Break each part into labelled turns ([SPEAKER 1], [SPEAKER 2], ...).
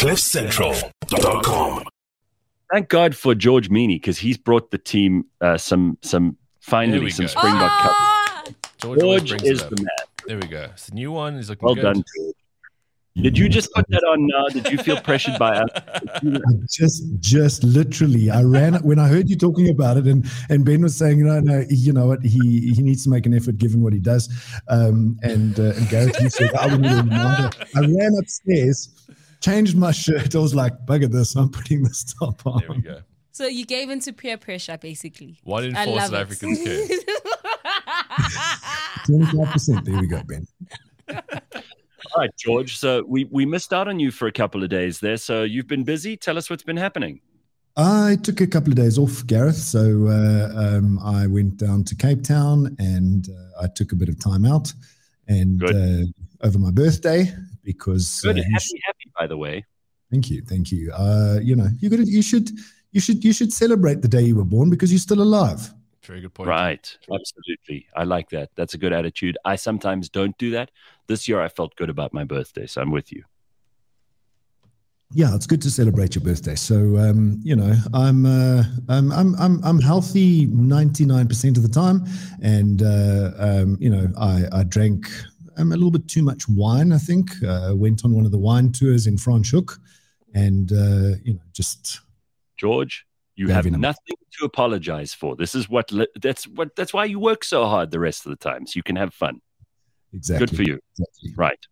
[SPEAKER 1] CliffCentral.com.
[SPEAKER 2] Thank God for George Mienie because he's brought the team uh, some some finally some
[SPEAKER 3] go.
[SPEAKER 2] Springbok Cup.
[SPEAKER 4] Ah,
[SPEAKER 3] George,
[SPEAKER 2] George is the man.
[SPEAKER 3] There we go. It's a new one. He's looking
[SPEAKER 2] Well
[SPEAKER 3] good.
[SPEAKER 2] done, George. Did you just put that on now? Did you feel pressured by us?
[SPEAKER 5] I just just literally i ran when i heard you talking about it and and ben was saying no no you know what he he needs to make an effort given what he does um and uh, and gareth you said i would need a reminder i ran upstairs changed my shirt i was like bugger this i'm putting this top on
[SPEAKER 3] There we go.
[SPEAKER 4] so you gave into peer pressure, basically.
[SPEAKER 3] One in
[SPEAKER 4] I
[SPEAKER 3] four South. Africans care.
[SPEAKER 5] 25% there we go ben
[SPEAKER 2] All right, George. So we we missed out on you for a couple of days there. So you've been busy. Tell us what's been happening.
[SPEAKER 5] I took a couple of days off, Gareth. So uh, um, I went down to Cape Town and uh, I took a bit of time out and uh, over my birthday because
[SPEAKER 2] Good,
[SPEAKER 5] uh,
[SPEAKER 2] happy, happy. By the way,
[SPEAKER 5] Thank you, thank you. Uh, you know, you got you should you should you should celebrate the day you were born because you're still alive.
[SPEAKER 3] Very good point.
[SPEAKER 2] right? Absolutely. I like that. That's a good attitude. I sometimes don't do that. This year, I felt good about my birthday, so I'm with you.
[SPEAKER 5] Yeah, it's good to celebrate your birthday. So um, you know, I'm uh, I'm I'm I'm I'm healthy 99% of the time, and uh, um, you know, I I drank um, a little bit too much wine. I think uh, went on one of the wine tours in Franschhoek, and uh, you know, just
[SPEAKER 2] George, you have nothing to apologize for. This is what that's what that's why you work so hard the rest of the time, so you can have fun.
[SPEAKER 5] exactly
[SPEAKER 2] Good for you.
[SPEAKER 5] Exactly.
[SPEAKER 2] Right.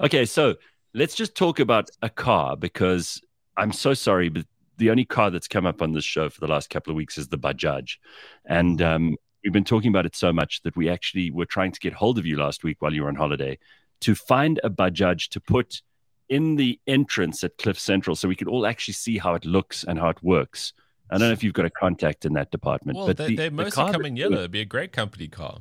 [SPEAKER 2] Okay, so let's just talk about a car because I'm so sorry, but the only car that's come up on this show for the last couple of weeks is the Bajaj. And um, we've been talking about it so much that we actually were trying to get hold of you last week while you were on holiday to find a Bajaj to put in the entrance at Cliff Central so we could all actually see how it looks and how it works. I don't know if you've got a contact in that department,
[SPEAKER 3] Well,
[SPEAKER 2] but
[SPEAKER 3] they,
[SPEAKER 2] the,
[SPEAKER 3] they
[SPEAKER 2] the
[SPEAKER 3] mostly
[SPEAKER 2] car
[SPEAKER 3] come in yellow. It'd be a great company car.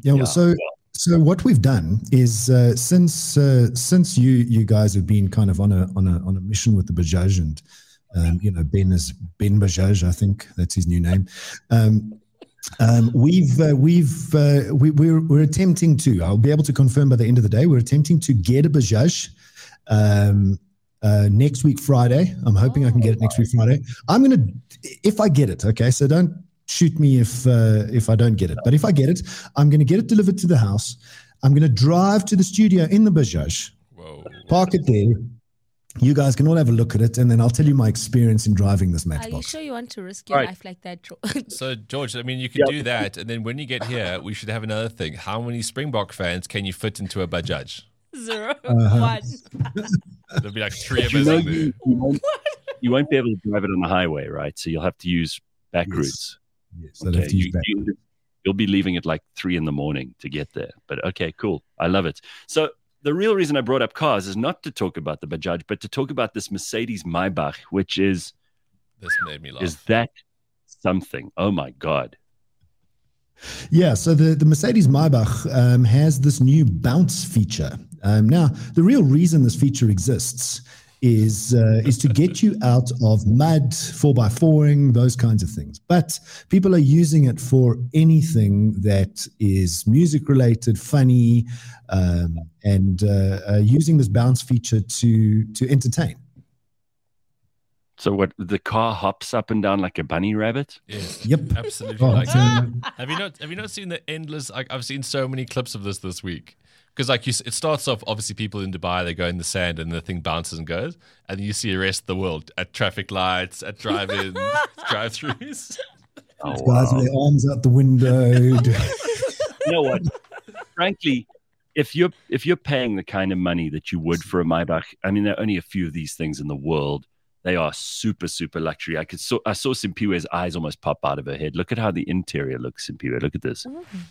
[SPEAKER 5] Yeah,
[SPEAKER 2] Yeah,
[SPEAKER 5] well, so so what we've done is uh, since uh, since you you guys have been kind of on a on a on a mission with the Bajaj and um, you know Ben is Ben Bajaj, I think that's his new name. Um, um, we've uh, we've uh, we, we're we're attempting to. I'll be able to confirm by the end of the day. We're attempting to get a Bajaj. Um, uh, next week Friday. I'm hoping I can get it next week Friday. I'm gonna if I get it. Okay, so don't shoot me if uh, if I don't get it. But if I get it, I'm gonna get it delivered to the house. I'm gonna drive to the studio in the Bajaj,
[SPEAKER 3] Whoa.
[SPEAKER 5] park it there. You guys can all have a look at it, and then I'll tell you my experience in driving this
[SPEAKER 4] Are you sure you want to risk your
[SPEAKER 2] Right.
[SPEAKER 4] life like that, George?
[SPEAKER 3] So, George, I mean, you could do that, and then when you get here, we should have another thing. How many Springbok fans can you fit into a Bajaj?
[SPEAKER 4] Zero,
[SPEAKER 5] Uh-huh.
[SPEAKER 4] one.
[SPEAKER 3] There'll be like three of
[SPEAKER 2] you,
[SPEAKER 3] us
[SPEAKER 2] know you, you, won't, you won't be able to drive it on the highway, right? So you'll have to use back
[SPEAKER 5] Yes.
[SPEAKER 2] routes.
[SPEAKER 5] Yes, I'd have to
[SPEAKER 2] you,
[SPEAKER 5] use back.
[SPEAKER 2] you, will be leaving at like three in the morning to get there. But okay, cool. I love it. So the real reason I brought up cars is not to talk about the Bajaj, but to talk about this Mercedes Maybach, which is
[SPEAKER 3] This made me laugh.
[SPEAKER 2] is that something? Oh my god!
[SPEAKER 5] Yeah, so the, the Mercedes Maybach um, has this new bounce feature. Um, now, the real reason this feature exists is uh, is to get you out of mud, four by fouring, those kinds of things. But people are using it for anything that is music related, funny, um, and uh, uh, using this bounce feature to to entertain.
[SPEAKER 2] So what? The car hops up and down like a bunny rabbit.
[SPEAKER 3] Yes,
[SPEAKER 5] Yep.
[SPEAKER 3] absolutely.
[SPEAKER 5] Oh,
[SPEAKER 3] like, have you not? Have you not seen the endless? Like, I've seen so many clips of this this week. Because like you, it starts off obviously people in Dubai they go in the sand and the thing bounces and goes, and you see the rest of the world at traffic lights, at drive-in, drive-throughs.
[SPEAKER 2] Oh,
[SPEAKER 5] guys
[SPEAKER 2] wow.
[SPEAKER 5] with their arms out the window.
[SPEAKER 2] you know what? Frankly, if you're if you're paying the kind of money that you would for a Maybach, I mean, there are only a few of these things in the world. They are super, super luxury. I could saw I saw Simpiwe's eyes almost pop out of her head. Look at how the interior looks, Simpiwe. Look at this.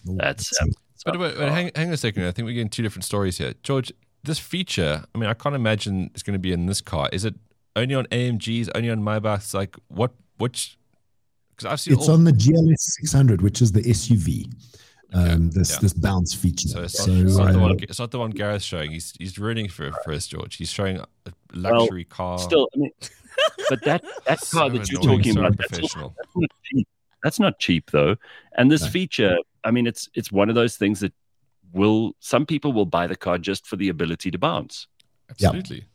[SPEAKER 2] That's um,
[SPEAKER 3] But wait, wait, hang, hang on a second. I think we're getting two different stories here. George, this feature, I mean, I can't imagine it's going to be in this car. Is it only on AMGs, only on Maybachs? Like, what, which, because I've seen
[SPEAKER 5] It's
[SPEAKER 3] all,
[SPEAKER 5] on the GLS 600, which is the SUV. Um, this
[SPEAKER 3] yeah.
[SPEAKER 5] this bounce feature.
[SPEAKER 3] so it's,
[SPEAKER 5] So,
[SPEAKER 3] not, it's, not the
[SPEAKER 5] uh,
[SPEAKER 3] one, it's not the one Gareth's showing. He's he's ruining for, for us, George. He's showing a luxury car.
[SPEAKER 2] still. I mean, but that that
[SPEAKER 3] So
[SPEAKER 2] car that you're talking
[SPEAKER 3] so
[SPEAKER 2] about, that's not, that's not cheap. That's not cheap though. And this
[SPEAKER 5] No.
[SPEAKER 2] feature, I mean, it's it's one of those things that will some people will buy the car just for the ability to bounce.
[SPEAKER 3] Absolutely.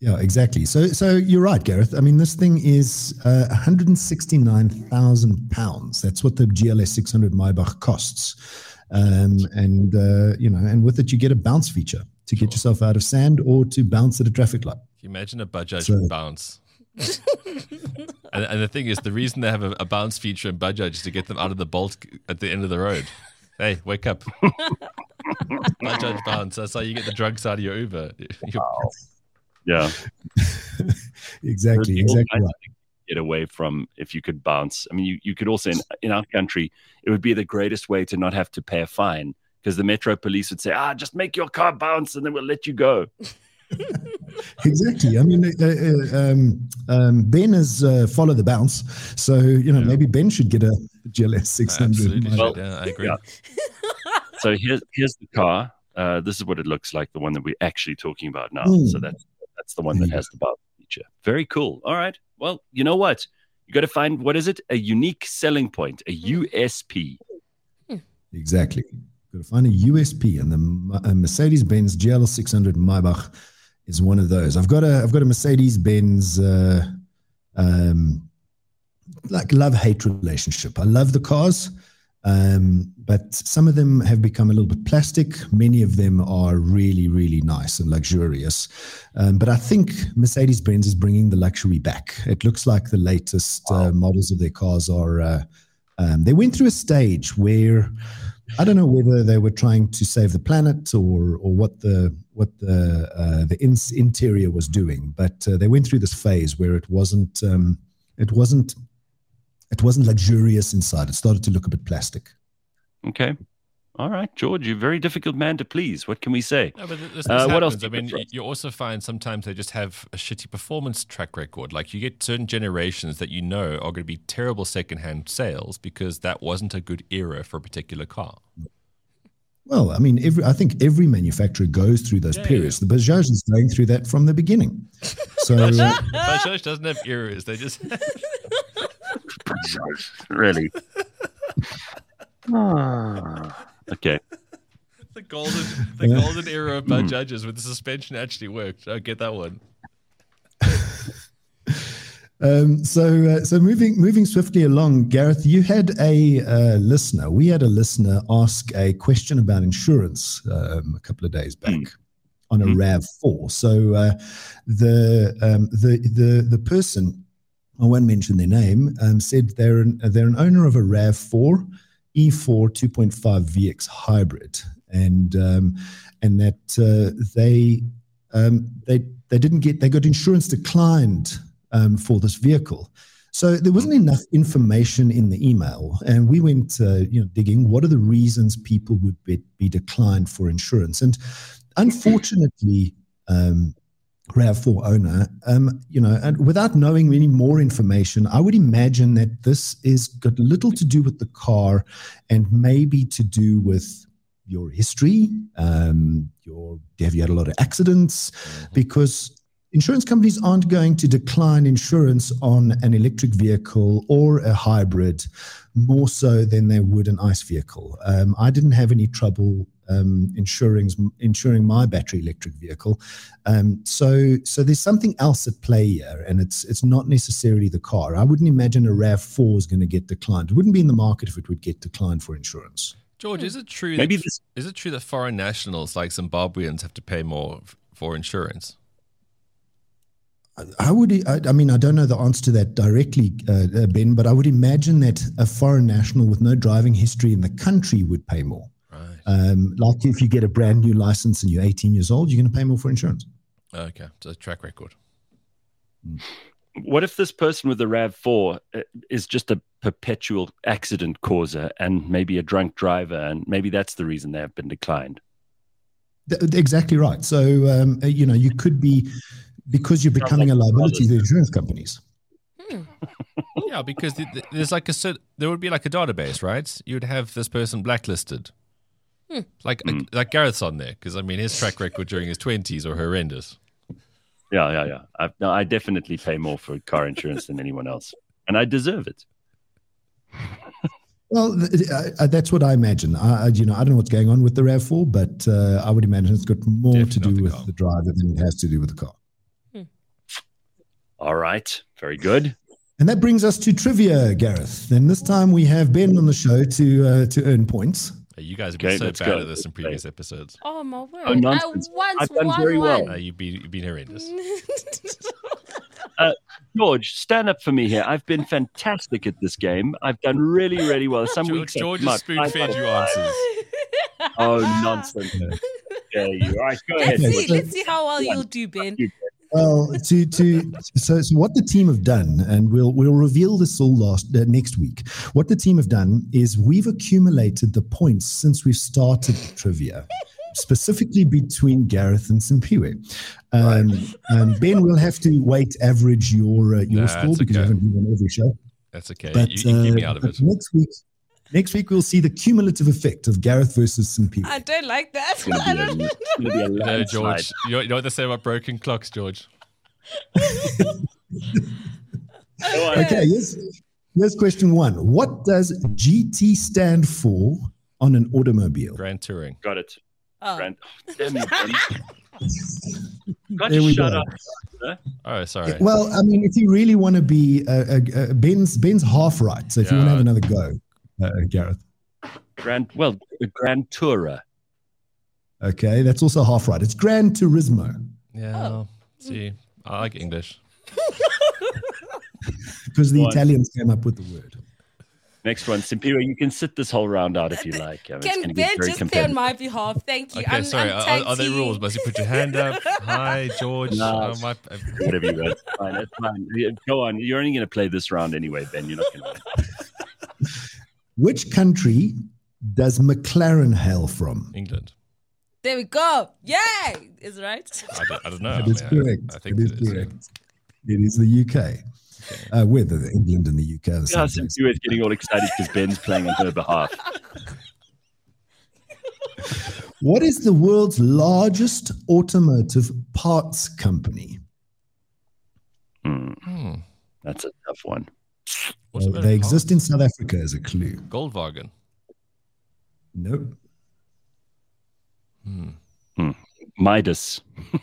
[SPEAKER 5] Yeah, exactly. So, so you're right, Gareth. I mean, this thing is uh, 169,000 pounds. That's what the GLS 600 Maybach costs. Um, and uh, you know, and with it, you get a bounce feature to get yourself out of sand or to bounce at a traffic light.
[SPEAKER 3] Can you imagine a Bajaj
[SPEAKER 5] So-
[SPEAKER 3] bounce? and, and the thing is, the reason they have a, a bounce feature in Bajaj is to get them out of the bolt at the end of the road. Hey, wake up. Bajaj bounce. That's how you get the drugs out of your Uber. Your-
[SPEAKER 2] Yeah.
[SPEAKER 5] Exactly, exactly right.
[SPEAKER 2] Get away from if you could bounce. I mean, you, you could also, in, in our country, it would be the greatest way to not have to pay a fine because the metro police would say, ah, just make your car bounce and then we'll let you go.
[SPEAKER 5] Exactly. I mean, uh, uh, um, um, Ben has uh, followed the bounce, so you know
[SPEAKER 3] Yeah.
[SPEAKER 5] maybe Ben should get a GLS 600.
[SPEAKER 3] Absolutely.
[SPEAKER 2] Well,
[SPEAKER 3] yeah, I agree.
[SPEAKER 2] yeah. So here's, here's the car. Uh, this is what it looks like, the one that we're actually talking about now.
[SPEAKER 5] Mm.
[SPEAKER 2] So that's, that's the one that has the bounce feature. Very cool. All right. Well, you know what? You got to find, what is it? A unique selling point, a USP.
[SPEAKER 5] Exactly. Got to find a USP, and the uh, Mercedes Benz GL 600 Maybach is one of those. I've got a I've got a Mercedes Benz uh, um, like love hate relationship. I love the cars, um, but some of them have become a little bit plastic. Many of them are really really nice and luxurious. Um, but I think Mercedes Benz is bringing the luxury back. It looks like the latest uh, models of their cars are. Uh, um, they went through a stage where I don't know whether they were trying to save the planet or or what the what the uh, the in, interior was doing, but uh, they went through this phase where it wasn't um, it wasn't it wasn't luxurious inside. It started to look a bit plastic.
[SPEAKER 2] Okay. All right, George, you're a very difficult man to please. What can we say?
[SPEAKER 3] No, but this, this
[SPEAKER 2] Uh, what else
[SPEAKER 3] I mean,
[SPEAKER 2] for
[SPEAKER 3] you also find sometimes they just have a shitty performance track record. Like you get certain generations that you know are going to be terrible secondhand sales because that wasn't a good era for a particular car.
[SPEAKER 5] Well, I mean, every I think every manufacturer goes through those
[SPEAKER 3] Yeah,
[SPEAKER 5] periods. The Bajaj is going through that from the beginning. So
[SPEAKER 3] Bajaj doesn't have eras. They just Bajaj,
[SPEAKER 2] really? Ah. Okay.
[SPEAKER 3] the golden the golden era of judges where the suspension actually worked. I get that one.
[SPEAKER 5] Um, so, uh, so moving moving swiftly along, Gareth, you had a uh, listener. We had a listener ask a question about insurance um, a couple of days back on a
[SPEAKER 2] Mm.
[SPEAKER 5] Rav Four. So, uh, the um, the the the person I won't mention their name um, said they're an, they're an owner of a Rav Four E4 2.5 VX hybrid, and um, and that uh, they um, they they didn't get they got insurance declined um, for this vehicle. So there wasn't enough information in the email, and we went, uh, you know, digging. What are the reasons people would be, be declined for insurance? And unfortunately, um, Rav4 owner, um, you know, and without knowing any more information, I would imagine that this is got little to do with the car, and maybe to do with your history. Um, your have you had a lot of accidents? Because insurance companies aren't going to decline insurance on an electric vehicle or a hybrid more so than they would an ICE vehicle. Um, I didn't have any trouble um, insuring insuring my battery electric vehicle. Um, so so there's something else at play here, and it's it's not necessarily the car. I wouldn't imagine a Rav Four is going to get declined. It wouldn't be in the market if it would get declined for insurance.
[SPEAKER 3] George, is it true
[SPEAKER 2] Maybe
[SPEAKER 3] that,
[SPEAKER 2] this-
[SPEAKER 3] is it true that foreign nationals like Zimbabweans have to pay more for insurance?
[SPEAKER 5] I would, I, I mean, I don't know the answer to that directly, uh, uh, Ben, but I would imagine that a foreign national with no driving history in the country would pay more.
[SPEAKER 3] Right.
[SPEAKER 5] Um, like if you get a brand new license and you're 18 years old, you're going to pay more for insurance.
[SPEAKER 3] Okay, so track record.
[SPEAKER 2] What if this person with the RAV4 uh, is just a perpetual accident causer and maybe a drunk driver, and maybe that's the reason they have been declined?
[SPEAKER 5] Th- exactly right. So, um, uh, you know, you could be, because you're becoming a liability to the insurance companies.
[SPEAKER 3] Yeah, because th- th- there's like a cert- there would be like a database, right? You would have this person blacklisted. Like like Gareth's on there because I mean his track record during his twenties are horrendous.
[SPEAKER 2] Yeah, yeah, yeah. I, no, I definitely pay more for car insurance than anyone else, and I deserve it.
[SPEAKER 5] Well, th- uh, that's what I imagine. I, I- you know, I don't know what's going on with the RAV4, but uh, I would imagine it's got more
[SPEAKER 3] Definitely
[SPEAKER 5] to do
[SPEAKER 3] the
[SPEAKER 5] with
[SPEAKER 3] car.
[SPEAKER 5] the driver than it has to do with the car.
[SPEAKER 2] All right. Very good.
[SPEAKER 5] And that brings us to trivia, Gareth. Then this time we have Ben on the show to uh, to earn points.
[SPEAKER 3] Hey, You guys have been
[SPEAKER 2] Okay,
[SPEAKER 3] so bad
[SPEAKER 2] go.
[SPEAKER 3] at this in previous episodes.
[SPEAKER 4] Oh my word!
[SPEAKER 2] Oh, nonsense.
[SPEAKER 4] I once
[SPEAKER 2] I've done
[SPEAKER 4] won
[SPEAKER 2] very well.
[SPEAKER 3] Uh, you've been you've been horrendous.
[SPEAKER 2] George, stand up for me here. I've been fantastic at this game. I've done really, really well. Some
[SPEAKER 3] George,
[SPEAKER 2] weeks I've
[SPEAKER 3] George
[SPEAKER 2] come
[SPEAKER 3] has spoon fed you answers.
[SPEAKER 2] Oh, nonsense. There you are. All right, go ahead.
[SPEAKER 4] Let's
[SPEAKER 5] Okay,
[SPEAKER 4] see. Let's see how well you'll do, Ben.
[SPEAKER 5] Well, to to so, so what the team have done, and we'll we'll reveal this all last uh, next week. What the team have done is we've accumulated the points since we've started the trivia, specifically between Gareth and Simpiwe. Um, um, ben will have to wait average your uh, your
[SPEAKER 3] Nah,
[SPEAKER 5] score because you haven't been on every show.
[SPEAKER 3] That's okay.
[SPEAKER 5] But,
[SPEAKER 3] you, you keep me
[SPEAKER 5] uh,
[SPEAKER 3] out of it.
[SPEAKER 5] next week, next week we'll see the cumulative effect of Gareth versus Simpiwe.
[SPEAKER 4] I don't like that.
[SPEAKER 2] It's gonna
[SPEAKER 4] I
[SPEAKER 2] be a-
[SPEAKER 4] don't.
[SPEAKER 2] it's gonna be a
[SPEAKER 3] No. George. You know, you know what they say about broken clocks, George?
[SPEAKER 2] Go on.
[SPEAKER 5] Okay, here's, here's question one. What does GT stand for on an automobile?
[SPEAKER 3] Grand touring.
[SPEAKER 2] Got it.
[SPEAKER 4] Oh.
[SPEAKER 2] Grant. Oh, damn you, Ben.
[SPEAKER 5] There we
[SPEAKER 2] shut
[SPEAKER 5] go.
[SPEAKER 2] up?
[SPEAKER 3] Oh, sorry.
[SPEAKER 5] Well, I mean, if you really want to be uh, uh, uh, Ben's Ben's half right. So if you want to have another go, uh, Gareth.
[SPEAKER 2] Grand, well, Grand Tourer.
[SPEAKER 5] Okay, that's also half right. It's Gran Turismo
[SPEAKER 3] yeah.
[SPEAKER 4] Oh.
[SPEAKER 3] See, I like English.
[SPEAKER 5] because the
[SPEAKER 2] Go.
[SPEAKER 5] Italians came up with the word.
[SPEAKER 2] Next one, Simpiwe. You can sit this whole round out if you like. I mean,
[SPEAKER 4] Can Ben just play on my behalf? Thank you.
[SPEAKER 3] Okay,
[SPEAKER 4] I'm,
[SPEAKER 3] sorry.
[SPEAKER 4] I'm
[SPEAKER 3] are, are there rules? Must you put your hand up? Hi, George.
[SPEAKER 2] No.
[SPEAKER 3] Uh, my, uh,
[SPEAKER 2] Whatever you want. Fine. It's fine. Go on. You're only going to play this round anyway, Ben. You're not going to.
[SPEAKER 5] Which country does McLaren hail from?
[SPEAKER 3] England.
[SPEAKER 4] There we go. Yay! Is it right?
[SPEAKER 3] I don't, I don't know.
[SPEAKER 5] That
[SPEAKER 3] I mean, I-
[SPEAKER 5] correct.
[SPEAKER 3] I, think
[SPEAKER 5] it is
[SPEAKER 3] it is. yeah.
[SPEAKER 5] correct. It is the UK. Uh, whether England and the UK are the
[SPEAKER 2] Yeah,
[SPEAKER 5] same
[SPEAKER 2] is getting all excited because Ben's playing on her behalf.
[SPEAKER 5] What is the world's largest automotive parts company?
[SPEAKER 2] Hmm. that's a tough one.
[SPEAKER 3] What's
[SPEAKER 5] Uh,
[SPEAKER 3] the
[SPEAKER 5] they exist in South Africa as a clue.
[SPEAKER 3] Goldwagen.
[SPEAKER 5] No.
[SPEAKER 3] Hmm.
[SPEAKER 2] Midas.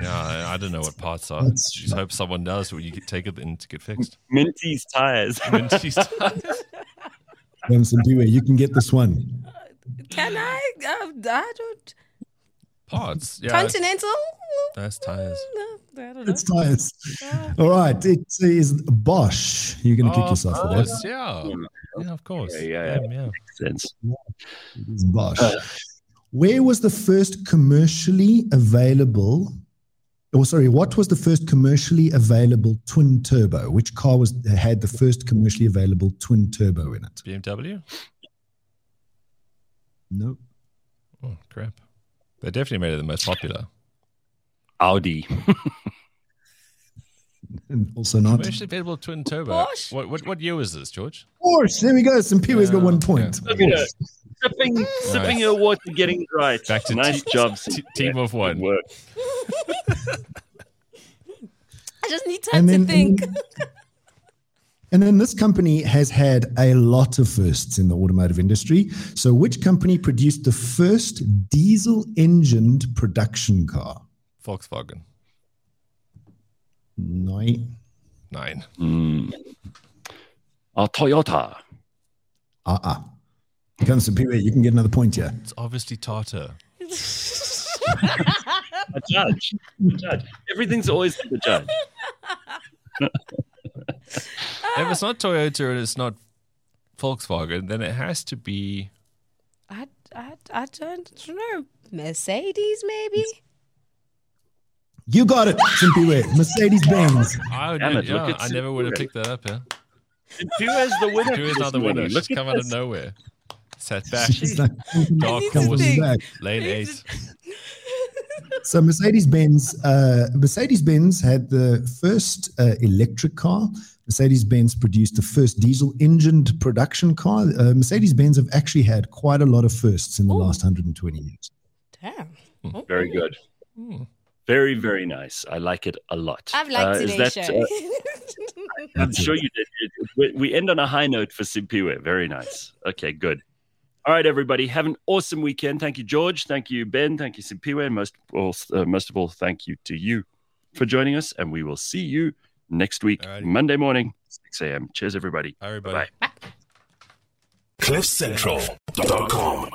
[SPEAKER 3] Yeah, I, I don't know what parts are.
[SPEAKER 5] That's
[SPEAKER 3] Just hope someone knows when you take it in to get fixed.
[SPEAKER 2] Minty's tires.
[SPEAKER 3] And she's-
[SPEAKER 5] Um, Simpiwe, you can get this one.
[SPEAKER 4] Can I? Uh, I don't.
[SPEAKER 3] Parts. Yeah,
[SPEAKER 4] Continental?
[SPEAKER 3] that's tires.
[SPEAKER 4] No, I don't know.
[SPEAKER 5] It's uh, tires. All right. It is Bosch. You're going to kick
[SPEAKER 3] Oh,
[SPEAKER 5] yourself for that.
[SPEAKER 3] course, yeah. Yeah, of course.
[SPEAKER 2] Yeah, yeah,
[SPEAKER 3] yeah. yeah.
[SPEAKER 2] Sense.
[SPEAKER 5] It is Bosch. Where was the first commercially available? Oh, sorry. What was the first commercially available twin turbo? Which car was had the first commercially available twin turbo in it?
[SPEAKER 3] BMW?
[SPEAKER 5] Nope.
[SPEAKER 3] Oh, crap. They er definitely made it the most popular.
[SPEAKER 2] Audi.
[SPEAKER 5] And also not.
[SPEAKER 3] Commercially available twin turbo.
[SPEAKER 4] Porsche?
[SPEAKER 3] What, what what year was this, George?
[SPEAKER 5] Porsche. There we go. Simpiwe's got one point.
[SPEAKER 2] Look at her. Sipping, sipping her water, getting it right.
[SPEAKER 3] Back to
[SPEAKER 2] nice
[SPEAKER 3] te-
[SPEAKER 2] job,
[SPEAKER 3] T- team of one.
[SPEAKER 2] Work.
[SPEAKER 4] I just need time
[SPEAKER 5] And
[SPEAKER 4] to
[SPEAKER 5] then,
[SPEAKER 4] think.
[SPEAKER 5] and then- this company has had a lot of firsts in the automotive industry. So, which company produced the first diesel engined production car?
[SPEAKER 3] Volkswagen.
[SPEAKER 5] No.
[SPEAKER 3] Nine.
[SPEAKER 2] Mm. Oh, Toyota.
[SPEAKER 5] Uh uh Come, Simpiwe, you can get another point here.
[SPEAKER 3] It's obviously Tata.
[SPEAKER 2] A judge. A judge. Everything's always the judge.
[SPEAKER 3] If it's not Toyota and it's not Volkswagen, then it has to be.
[SPEAKER 4] I, I, I don't know. Mercedes, maybe?
[SPEAKER 5] You got it, Simpiwe. Mercedes Benz.
[SPEAKER 3] I, would,
[SPEAKER 2] Damn it,
[SPEAKER 3] yeah,
[SPEAKER 2] look at
[SPEAKER 3] I never would have picked that up. Yeah,
[SPEAKER 2] Who is the winner?
[SPEAKER 3] who
[SPEAKER 2] for
[SPEAKER 3] is the winner?
[SPEAKER 2] morning?
[SPEAKER 3] She's come out of nowhere. Sat back.
[SPEAKER 5] She's like,
[SPEAKER 3] Dark
[SPEAKER 4] need
[SPEAKER 3] horse.
[SPEAKER 5] back.
[SPEAKER 3] Lane
[SPEAKER 4] I
[SPEAKER 3] eight.
[SPEAKER 5] So Mercedes Benz, uh, Mercedes Benz had the first uh, electric car. Mercedes Benz produced the first diesel engined production car. Uh, Mercedes Benz have actually had quite a lot of firsts in the
[SPEAKER 4] Ooh.
[SPEAKER 5] last 120 years.
[SPEAKER 4] Damn.
[SPEAKER 2] Very good.
[SPEAKER 3] Hmm.
[SPEAKER 2] Very, very nice. I like it a lot.
[SPEAKER 4] I've liked
[SPEAKER 2] Uh, is
[SPEAKER 4] today's
[SPEAKER 2] that,
[SPEAKER 4] show.
[SPEAKER 2] uh, I'm sure you did. It- we- We end on a high note for Simpiwe. Very nice. Okay, good. All right, everybody. Have an awesome weekend. Thank you, George. Thank you, Ben. Thank you, Simpiwe. And most, all, uh, most of all, thank you to you for joining us. And we will see you next week,
[SPEAKER 3] Alrighty.
[SPEAKER 2] Monday morning, 6 a.m. Cheers, everybody.
[SPEAKER 3] Bye everybody.
[SPEAKER 2] Bye.
[SPEAKER 1] CliffCentral.com.